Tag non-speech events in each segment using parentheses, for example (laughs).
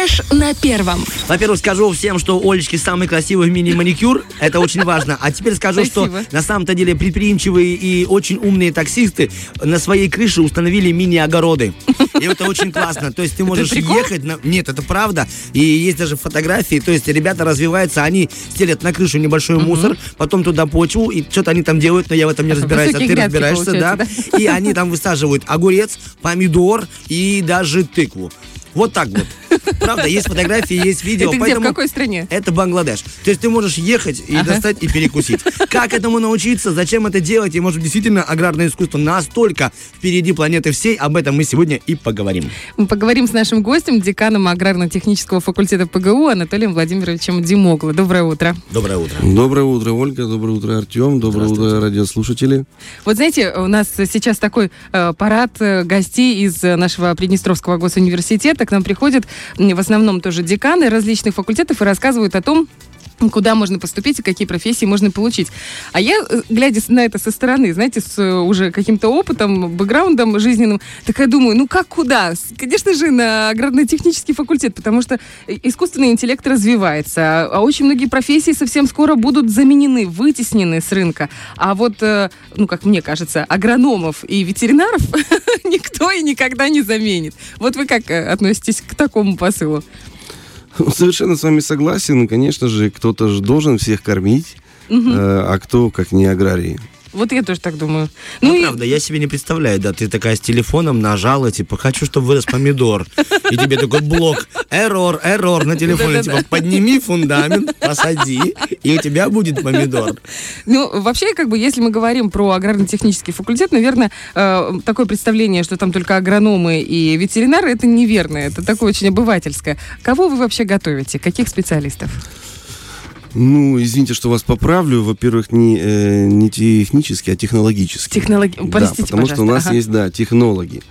Фреш на первом. Во-первых, скажу всем, что у Олечки самый красивый мини-маникюр. Это очень важно. А теперь скажу, что Спасибо. на самом-то деле предприимчивые и очень умные таксисты на своей крыше установили мини-огороды. И это очень классно. То есть ты можешь ехать... на- Нет, это правда. И есть даже фотографии. То есть ребята развиваются, они стелят на крышу небольшой мусор, потом туда почву, и что-то они там делают, но я в этом не разбираюсь. А ты разбираешься, да? получается, И они там высаживают огурец, помидор и даже тыкву. Вот так вот. Правда, есть фотографии, есть видео. Это где, в поэтому какой стране? Это Бангладеш. То есть ты можешь ехать и Ага. достать и перекусить. Как этому научиться, зачем это делать, и может действительно аграрное искусство настолько впереди планеты всей, об этом мы сегодня и поговорим. Мы поговорим с нашим гостем, деканом аграрно-технического факультета ПГУ Анатолием Владимировичем Димогло. Доброе утро. Доброе утро. Доброе утро, Ольга. Доброе утро, Артем. Доброе утро, радиослушатели. Вот знаете, у нас сейчас такой э, парад э, гостей из э, нашего Приднестровского госуниверситета. К нам приходят в основном тоже деканы различных факультетов и рассказывают о том, куда можно поступить и какие профессии можно получить. А я, э, глядя на это со стороны, знаете, с э, уже каким-то опытом, бэкграундом жизненным, такая думаю, ну как куда? Конечно же, на аграрно-технический факультет, потому что э, искусственный интеллект развивается, а очень многие профессии совсем скоро будут заменены, вытеснены с рынка. А вот, ну, как мне кажется, агрономов и ветеринаров (laughs) никто и никогда не заменит. Вот вы как относитесь к такому посылу? Совершенно с вами согласен. Конечно же, кто-то же должен всех кормить, э, а кто, как не аграрии. Вот я тоже так думаю. Ну, Ну, и правда, я себе не представляю, да, ты такая с телефоном нажала, типа, хочу, чтобы вырос помидор. И тебе такой блок, эррор, эррор на телефоне, типа, подними фундамент, посади, и у тебя будет помидор. Ну, вообще, как бы, если мы говорим про аграрно-технический факультет, наверное, э, такое представление, что там только агрономы и ветеринары, это неверно. Это такое очень обывательское. Кого вы вообще готовите? Каких специалистов? Ну, извините, что вас поправлю. Во-первых, не, э, не технически, а технологически. Технологи... Да, Простите, потому что у пожалуйста. нас Ага. есть, да, технологи.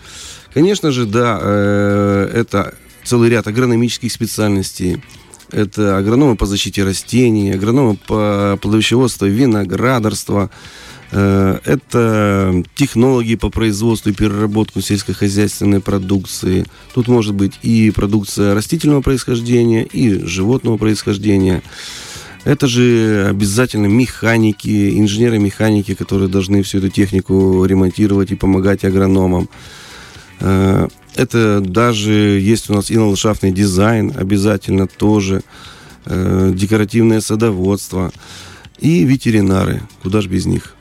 Конечно же, да, э, это целый ряд агрономических специальностей. Это агрономы по защите растений, агрономы по плодовищеводству, виноградарства. Э, Это технологии по производству и переработку сельскохозяйственной продукции. Тут может быть и продукция растительного происхождения, и животного происхождения. Это же обязательно механики, инженеры-механики, которые должны всю эту технику ремонтировать и помогать агрономам. Э, Это даже есть у нас и ландшафтный дизайн, обязательно тоже, э, декоративное садоводство и ветеринары, куда же без них.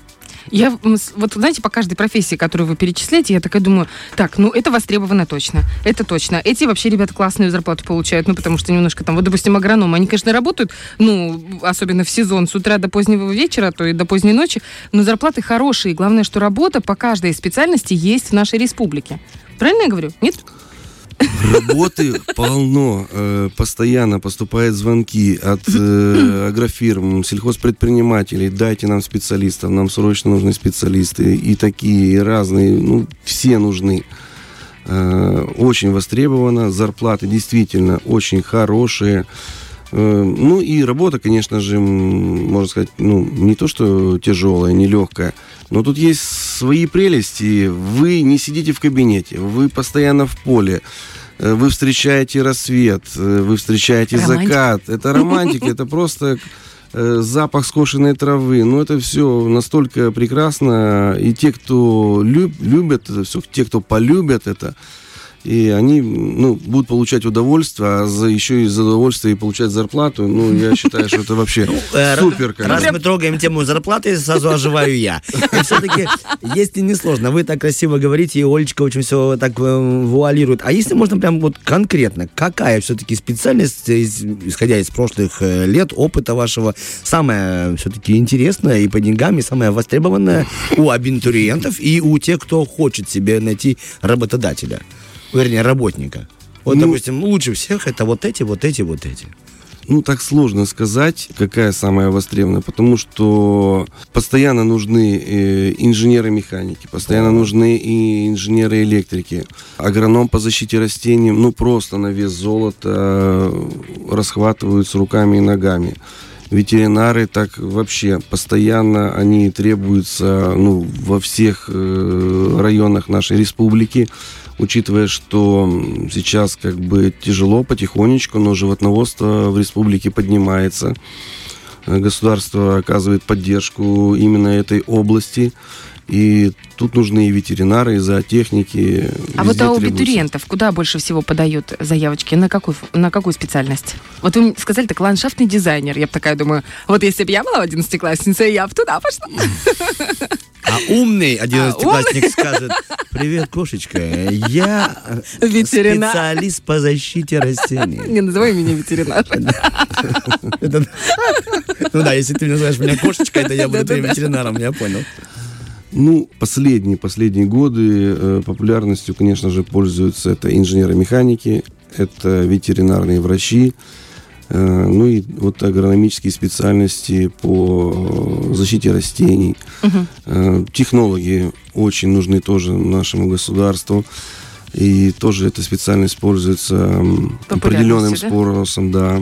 Я, вот знаете, по каждой профессии, которую вы перечисляете, я такая думаю, так, ну это востребовано точно, это точно. Эти вообще ребята классную зарплату получают, ну потому что немножко там, вот, допустим, агрономы, они, конечно, работают, ну, особенно в сезон, с утра до позднего вечера, а то и до поздней ночи, но зарплаты хорошие. Главное, что работа по каждой специальности есть в нашей республике. Правильно я говорю? Нет? Работы полно. Э, Постоянно поступают звонки от э, агрофирм, сельхозпредпринимателей. Дайте нам специалистов, нам срочно нужны специалисты. И такие, и разные. Ну, все нужны. Э, Очень востребовано. Зарплаты действительно очень хорошие. Ну и работа, конечно же, можно сказать, ну, не то, что тяжелая, не легкая, но тут есть свои прелести. Вы не сидите в кабинете, вы постоянно в поле. Э, Вы встречаете рассвет, э, вы встречаете Романтика. закат. Это романтика, (laughs) это просто э, запах скошенной травы. Ну, это все настолько прекрасно. И те, кто люб- любят это все, те, кто полюбят это, и они ну, будут получать удовольствие, а за, еще и за удовольствие и получать зарплату. Ну, я считаю, что это вообще Э, супер. Раз мы трогаем тему зарплаты, сразу оживаю я. И все-таки, если не сложно, вы так красиво говорите, и Олечка очень все так э, вуалирует. А если можно прям вот конкретно, какая все-таки специальность, исходя из прошлых э, лет, опыта вашего, самая все-таки интересная и по деньгам, и самая востребованная у абитуриентов и у тех, кто хочет себе найти работодателя, вернее, работника? Вот, Ну- допустим, лучше всех это вот эти, вот эти, вот эти. Ну, так сложно сказать, какая самая востребованная, потому что постоянно нужны э, инженеры-механики, постоянно нужны и инженеры-электрики. Агроном по защите растений, ну, просто на вес золота э, расхватываются руками и ногами. Ветеринары так вообще постоянно они требуются ну, во всех э, районах нашей республики. Учитывая, что сейчас как бы тяжело потихонечку, но животноводство в республике поднимается. Государство оказывает поддержку именно этой области. И тут нужны и ветеринары, и зоотехники. А вот у абитуриентов куда больше всего подают заявочки? На какую, на какую специальность? Вот вы сказали так, ландшафтный дизайнер. Я бы такая думаю, вот если бы я была 11-классницей, я бы туда пошла. (laughs) А умный одиннадцатиклассник а, скажет, привет, кошечка, я ветеринар. специалист по защите растений. Не называй меня ветеринар. (laughs) Ну да, если ты называешь меня кошечкой, то я буду твоим ветеринаром, я понял. Ну, последние, последние годы э, популярностью, конечно же, пользуются это инженеры-механики, это ветеринарные врачи, э, ну и вот агрономические специальности по защите растений. Угу. Э, технологии очень нужны тоже нашему государству. И тоже эта специальность пользуется определенным да? спросом, да.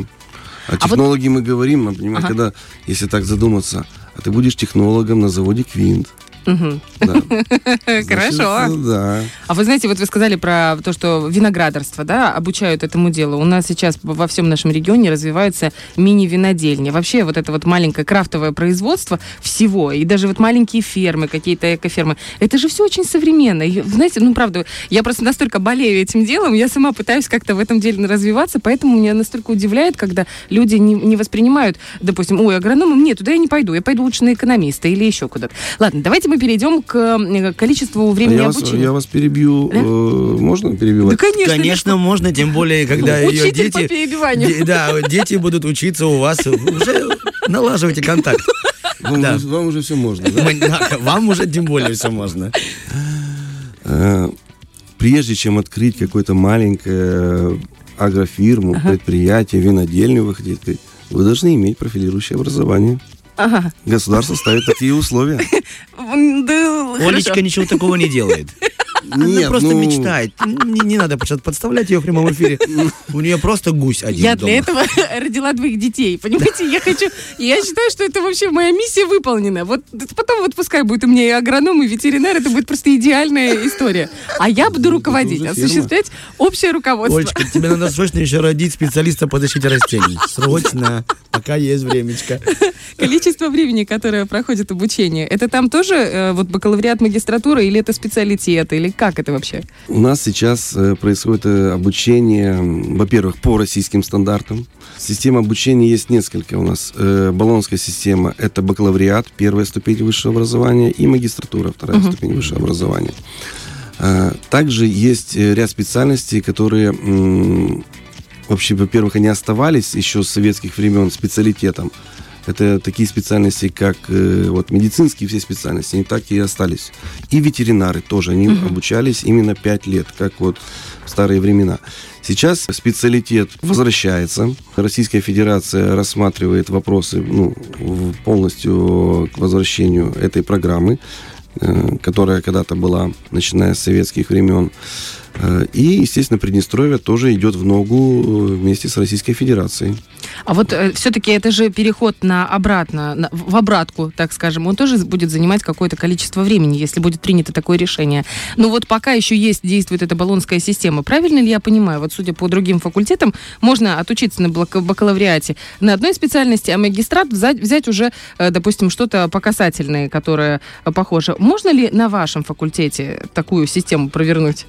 О а технологии вот... мы говорим, например, ага. когда, если так задуматься, а ты будешь технологом на заводе Квинт. (laughs) Хорошо. Да. А вы знаете, вот вы сказали про то, что виноградарство, да, обучают этому делу. У нас сейчас во всем нашем регионе развиваются мини-винодельни. Вообще вот это вот маленькое крафтовое производство всего, и даже вот маленькие фермы, какие-то экофермы, это же все очень современно. И, знаете, ну правда, я просто настолько болею этим делом, я сама пытаюсь как-то в этом деле развиваться, поэтому меня настолько удивляет, когда люди не, не воспринимают, допустим, ой, агрономом, нет, туда я не пойду, я пойду лучше на экономиста или еще куда-то. Ладно, давайте мы мы перейдем к э, количеству времени я обучения. Вас, я вас перебью. Да? Э, можно перебивать? Да, конечно. Конечно, можно, тем более, когда ее дети... по перебиванию. Да, дети будут учиться у вас. Уже налаживайте контакт. Вам, да. вам уже все можно, да? Вам уже тем более все можно. Э, прежде чем открыть какое-то маленькое агрофирму, ага. предприятие, винодельню, вы хотите вы должны иметь профилирующее образование. Ага. Государство ставит такие условия. (laughs) Олечка ничего такого не делает. (laughs) Нет, Она просто ну... мечтает. Не, не надо подставлять ее в прямом эфире. У нее просто гусь один Я дома. для этого (laughs) родила двоих детей. Понимаете, я хочу... Я считаю, что это вообще моя миссия выполнена. Вот потом вот пускай будет у меня и агроном, и ветеринар. Это будет просто идеальная история. А я буду руководить, осуществлять общее руководство. Олечка, тебе надо срочно еще родить специалиста по защите растений. Срочно, пока есть времечко. Количество времени, которое проходит обучение, это там тоже э, вот бакалавриат, магистратура или это специалитет, или как это вообще? У нас сейчас э, происходит э, обучение, во-первых, по российским стандартам. Систем обучения есть несколько у нас. Э, Болонская система – это бакалавриат, первая ступень высшего образования, и магистратура, вторая uh-huh. ступень высшего образования. Также есть ряд специальностей, которые вообще, во-первых, они оставались еще с советских времен специалитетом. Это такие специальности, как э, вот медицинские все специальности, они так и остались. И ветеринары тоже, они угу. обучались именно 5 лет, как вот в старые времена. Сейчас специалитет возвращается. Российская Федерация рассматривает вопросы ну, полностью к возвращению этой программы, э, которая когда-то была, начиная с советских времен. Э, и, естественно, Приднестровье тоже идет в ногу э, вместе с Российской Федерацией. А вот э, все-таки это же переход на обратно, на, в обратку, так скажем, он тоже будет занимать какое-то количество времени, если будет принято такое решение. Но вот пока еще есть, действует эта баллонская система, правильно ли я понимаю, вот судя по другим факультетам, можно отучиться на бакалавриате на одной специальности, а магистрат взять, взять уже, э, допустим, что-то по касательное, которое похоже. Можно ли на вашем факультете такую систему провернуть?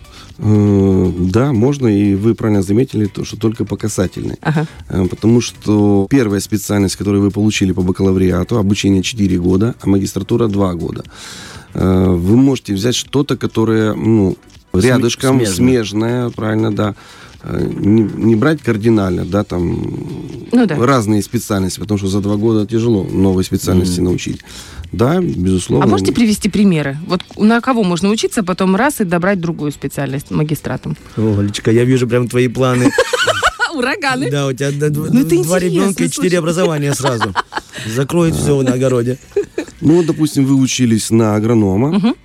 Э, да, можно, и вы правильно заметили, то, что только по касательной. Ага. Э, потому что первая специальность, которую вы получили по бакалавриату, обучение 4 года, а магистратура 2 года. Э, вы можете взять что-то, которое, ну, рядышком, смежное, смежное правильно, да. Не, не брать кардинально, да, там ну, да. разные специальности, потому что за два года тяжело новые специальности mm-hmm. научить. Да, безусловно. А можете привести примеры? Вот на кого можно учиться, потом раз и добрать другую специальность магистратом? О, Олечка, я вижу прям твои планы. (laughs) Ураганы. Да, у тебя ну, два ребенка и четыре образования сразу. (laughs) Закроет все на огороде. Ну, допустим, вы учились на агронома,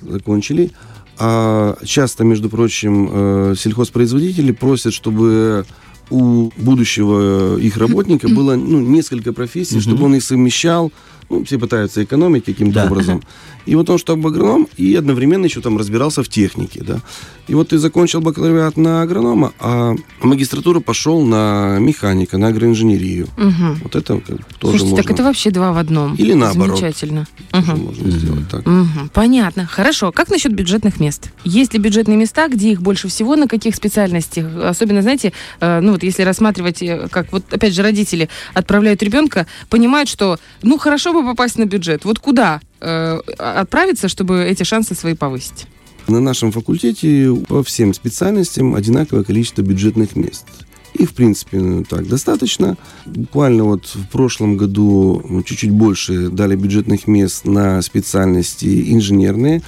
закончили. А часто, между прочим, э, сельхозпроизводители просят, чтобы у будущего их работника было ну, несколько профессий, чтобы он их совмещал, Ну, все пытаются экономить каким-то Да. образом. И вот он, чтобы агроном, и одновременно еще там разбирался в технике, да. И вот ты закончил бакалавриат на агронома, а магистратуру пошел на механика, на агроинженерию. Мгм. Вот это как тоже Слушайте, можно. так это вообще два в одном. Или наоборот. Замечательно. Мгм. можно сделать так. Мгм, понятно. Хорошо. Как насчет бюджетных мест? Есть ли бюджетные места, где их больше всего, на каких специальностях? Особенно, знаете, э, ну вот если рассматривать, э, как вот опять же родители отправляют ребенка, понимают, что ну хорошо бы попасть на бюджет. Вот куда э, отправиться, чтобы эти шансы свои повысить? На нашем факультете по всем специальностям одинаковое количество бюджетных мест. Их, в принципе, ну, так достаточно. Буквально вот в прошлом году ну, чуть-чуть больше дали бюджетных мест на специальности инженерные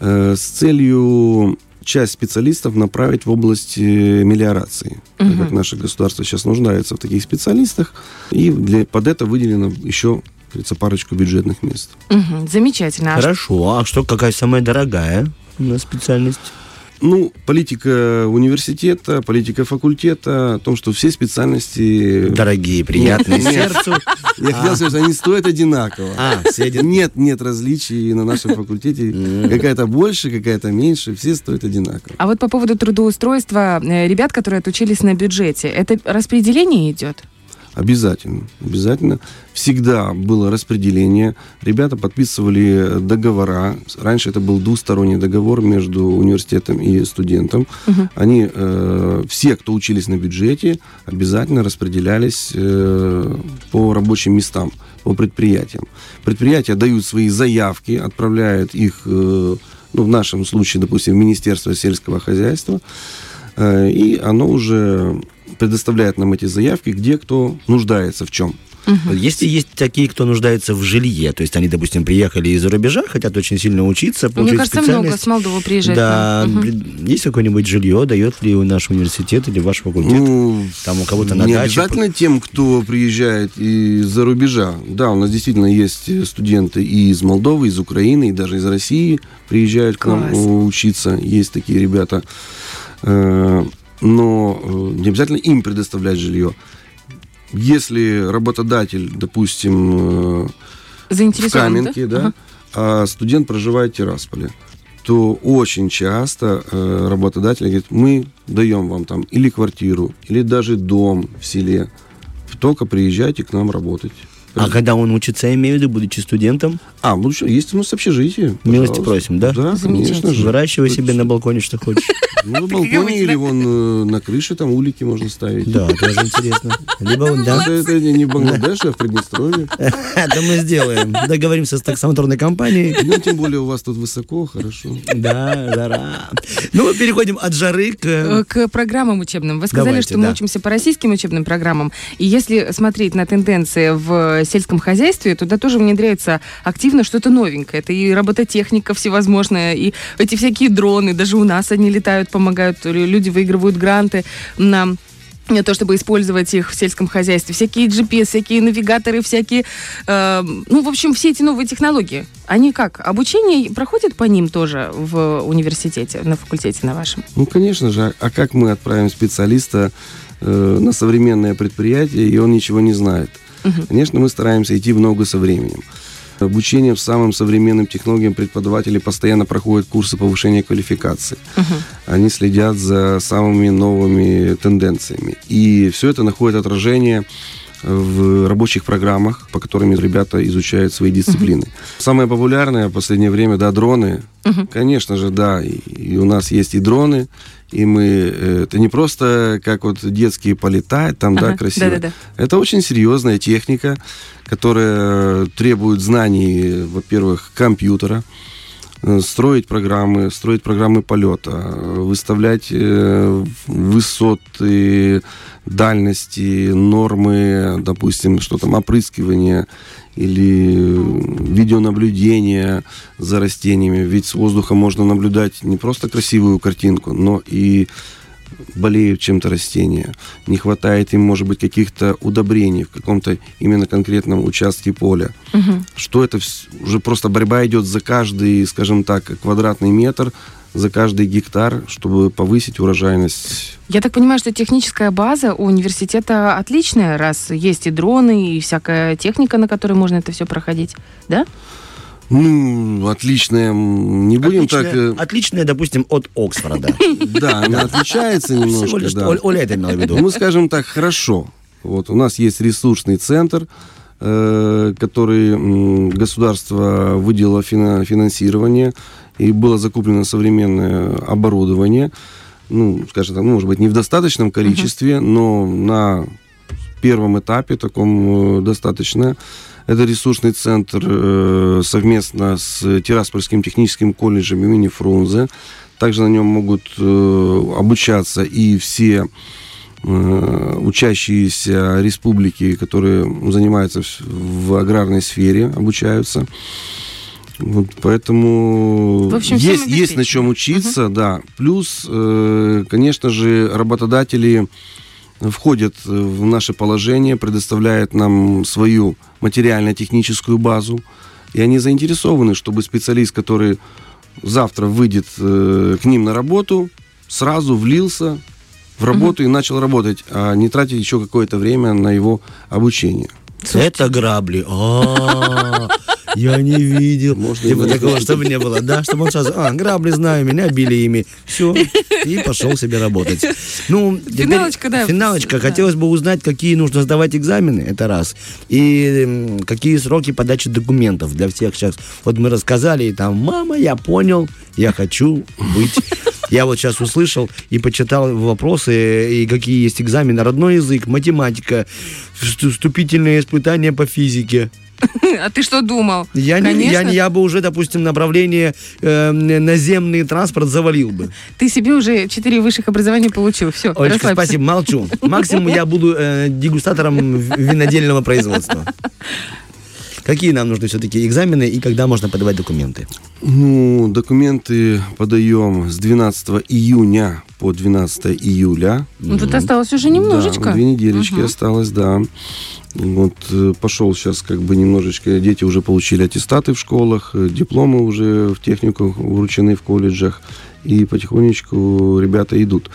э, с целью часть специалистов направить в область мелиорации, так Мгм. как наше государство сейчас нуждается в таких специалистах. И для, под это выделено еще, говорится, парочку бюджетных мест. Мгм, замечательно. А Хорошо. А что, какая самая дорогая у нас специальность? Ну, политика университета, политика факультета, о том, что все специальности... Дорогие, приятные Нет. сердцу. Я хотел сказать, что они стоят одинаково. А, все один- Нет, нет различий на нашем факультете. Какая-то больше, какая-то меньше. Все стоят одинаково. А вот по поводу трудоустройства э, ребят, которые отучились на бюджете, это распределение идет? Обязательно. Обязательно. Всегда было распределение. Ребята подписывали договора. Раньше это был двусторонний договор между университетом и студентом. Мгм. Они, э, все, кто учились на бюджете, обязательно распределялись э, по рабочим местам, по предприятиям. Предприятия дают свои заявки, отправляют их, э, ну, в нашем случае, допустим, в Министерство сельского хозяйства, э, и оно уже предоставляет нам эти заявки, где кто нуждается в чем. Если есть такие, кто нуждается в жилье, то есть они, допустим, приехали из-за рубежа, хотят очень сильно учиться, получить Мне кажется, много с Молдовы приезжает. Да, блин, есть какое-нибудь жилье, дает ли наш университет или ваш факультет? Ну, Там у кого-то на не даче обязательно тем, кто приезжает из-за рубежа. Да, у нас действительно есть студенты и из Молдовы, из Украины, и даже из России приезжают к нам Класс. э, учиться. Есть такие ребята. Но э, не обязательно им предоставлять жилье. Если работодатель, допустим, э, в Каменке, да, Ага. а студент проживает в Тирасполе, то очень часто э, работодатель говорит, мы даем вам там или квартиру, или даже дом в селе, только приезжайте к нам работать. А когда он учится, я имею в виду, будучи студентом, А, ну что, есть у нас общежитие. Милости пожалуйста. просим, да? Да, конечно же. выращивай себе на балконе, что хочешь. (laughs) Ну, на (laughs) балконе или вон э, на крыше там улики можно ставить. Да, тоже интересно. Либо да. Это, не в Бангладеше, а в Приднестровье. (laughs) Это мы сделаем. Договоримся с таксомоторной компанией. Ну, тем более у вас тут высоко, хорошо. Да, жара. Ну, мы переходим от жары к... Э, К программам учебным. Вы сказали, что мы да. учимся по российским учебным программам. И если смотреть на тенденции в сельском хозяйстве, туда тоже внедряется активно что-то новенькое. Это и робототехника всевозможная, и эти всякие дроны. Даже у нас они летают, помогают. Люди выигрывают гранты на на то, чтобы использовать их в сельском хозяйстве. Всякие GPS, всякие навигаторы, всякие... э, ну, в общем, все эти новые технологии. Они как? Обучение проходит по ним тоже в университете, на факультете на вашем? Ну, конечно же. А как мы отправим специалиста э, на современное предприятие, и он ничего не знает? Конечно, мы стараемся идти в ногу со временем. Обучение в самым современным технологиям преподаватели постоянно проходят курсы повышения квалификации. Они следят за самыми новыми тенденциями. И все это находит отражение в рабочих программах, по которым ребята изучают свои дисциплины. Самое популярное в последнее время, да, дроны. Конечно же, да, и, и у нас есть и дроны, и мы, э, это не просто как вот детские полетать, там, да, Ага, красиво. да-да-да. Это очень серьезная техника, которая требует знаний, во-первых, компьютера, строить программы, строить программы полета, э, выставлять э, высоты, дальности, нормы, допустим, что там, опрыскивание или видеонаблюдение за растениями. Ведь с воздуха можно наблюдать не просто красивую картинку, но и болеют чем-то растения, не хватает им, может быть, каких-то удобрений в каком-то именно конкретном участке поля. Мгм. Что это уже просто борьба идет за каждый, скажем так, квадратный метр, за каждый гектар, чтобы повысить урожайность. Я так понимаю, что техническая база у университета отличная, раз есть и дроны, и всякая техника, на которой можно это все проходить, да? Ну, отличная, не будем так... Отличная, э, отличная, допустим, от Оксфорда. (laughs) Да, она отличается немножко, Оля это имела в виду. Ну, скажем так, хорошо. Вот у нас есть ресурсный центр, э, который государство выделило фина- финансирование, и было закуплено современное оборудование. Ну, скажем так, ну, может быть, не в достаточном количестве, но на первом этапе таком э, достаточно. Это ресурсный центр э, совместно с Тираспольским техническим колледжем имени Фрунзе. Также на нем могут э, обучаться и все учащиеся республики, которые занимаются в, аграрной сфере, обучаются. Вот, поэтому В общем, есть, есть на чем учиться, да. Плюс, конечно же, работодатели входят в наше положение, предоставляют нам свою материально-техническую базу, и они заинтересованы, чтобы специалист, который завтра выйдет э, к ним на работу, сразу влился в работу и начал работать, а не тратить еще какое-то время на его обучение. Это грабли. Я не видел. Можно Типа такого, так. чтобы не было, да? Чтобы он сразу, а, грабли знаю, меня били ими. Все. И пошел себе работать. Ну, теперь Финалочка, да. Финалочка. Да. Хотелось бы узнать, какие нужно сдавать экзамены, это раз. И м, какие сроки подачи документов для всех сейчас. Вот мы рассказали, и там, мама, я понял, я хочу быть. Я вот сейчас услышал и почитал вопросы, и какие есть экзамены. Родной язык, математика, вст- вступительные испытания по физике. (laughs) А ты что думал? Я, не, я, я бы уже, допустим, направление э, наземный транспорт завалил бы. Ты себе уже четыре высших образования получил. Все, Олечка, спасибо, молчу. (laughs) Максимум я буду э, дегустатором винодельного производства. (laughs) Какие нам нужны все-таки экзамены и когда можно подавать документы? Ну, документы подаем с 12 июня по 12 июля. Ну, тут осталось уже немножечко. Да, две недельечки Мгм. осталось, да. Вот э, пошел сейчас как бы немножечко, дети уже получили аттестаты в школах, э, дипломы уже в технику вручены в колледжах, и потихонечку ребята идут.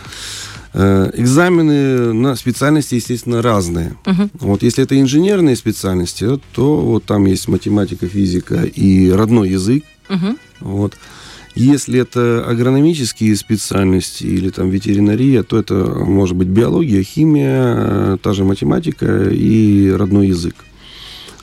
Э, Экзамены на специальности, естественно, разные. Мгм. Вот если это инженерные специальности, то вот там есть математика, физика и родной язык. Мгм. Вот. Если это агрономические специальности или там ветеринария, то это может быть биология, химия, э, та же математика и родной язык.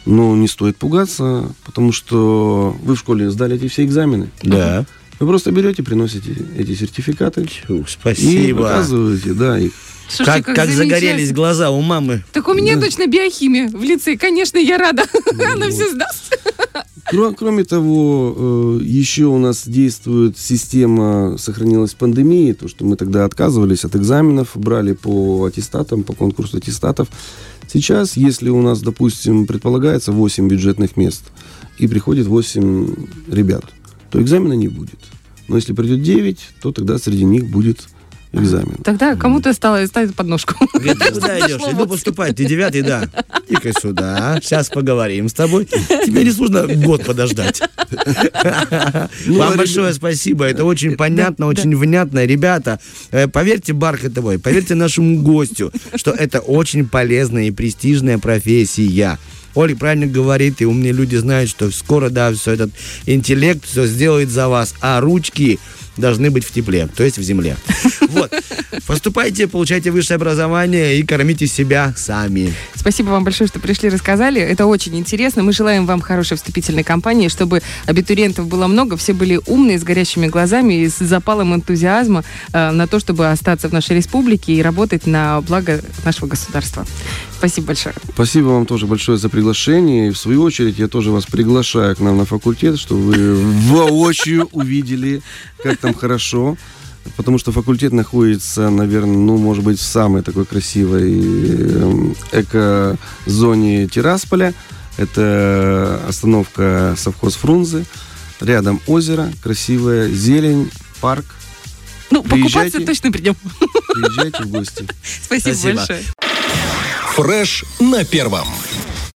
Но не стоит пугаться, потому что вы в школе сдали эти все экзамены. Да. Вы просто берете, приносите эти сертификаты Фу, и Спасибо. показываете, да, их. Слушайте, Как, как загорелись глаза у мамы. Так у меня точно биохимия в лице. Конечно, я рада. (laughs) Она все сдаст. Кро- Кроме того, э, еще у нас действует система, сохранилась пандемии, то, что мы тогда отказывались от экзаменов, брали по аттестатам, по конкурсу аттестатов. Сейчас, если у нас, допустим, предполагается 8 бюджетных мест, и приходит 8 ребят, то экзамена не будет. Но если придет 9, то тогда среди них будет экзамен. Тогда кому-то стало ставить подножку. Говорит, ты (laughs) куда идешь? Иду поступать. Ты девятый, да. Иди-ка сюда. Сейчас поговорим с тобой. Тебе не нужно год подождать. Ну, Вам а большое спасибо. Это очень понятно, очень внятно. Ребята, э, поверьте Бархатовой, поверьте нашему гостю, что это очень полезная и престижная профессия. Оля правильно говорит, и умные люди знают, что скоро, да, все этот интеллект все сделает за вас, а ручки должны быть в тепле, то есть в земле. (laughs) Вот. Поступайте, получайте высшее образование и кормите себя сами. Спасибо вам большое, что пришли, рассказали. Это очень интересно. Мы желаем вам хорошей вступительной кампании, чтобы абитуриентов было много, все были умные, с горящими глазами и с запалом энтузиазма э, на то, чтобы остаться в нашей республике и работать на благо нашего государства. Спасибо большое. Спасибо вам тоже большое за приглашение. И в свою очередь я тоже вас приглашаю к нам на факультет, чтобы вы воочию увидели, как там хорошо. Потому что факультет находится, наверное, ну, может быть, в самой такой красивой эм, эко-зоне Тирасполя. Это остановка совхоз Фрунзе. Рядом озеро, красивая зелень, парк. Ну, покупаться Приезжайте. точно придем. Приезжайте в гости. (laughs) Спасибо, Спасибо. большое. Фреш на первом.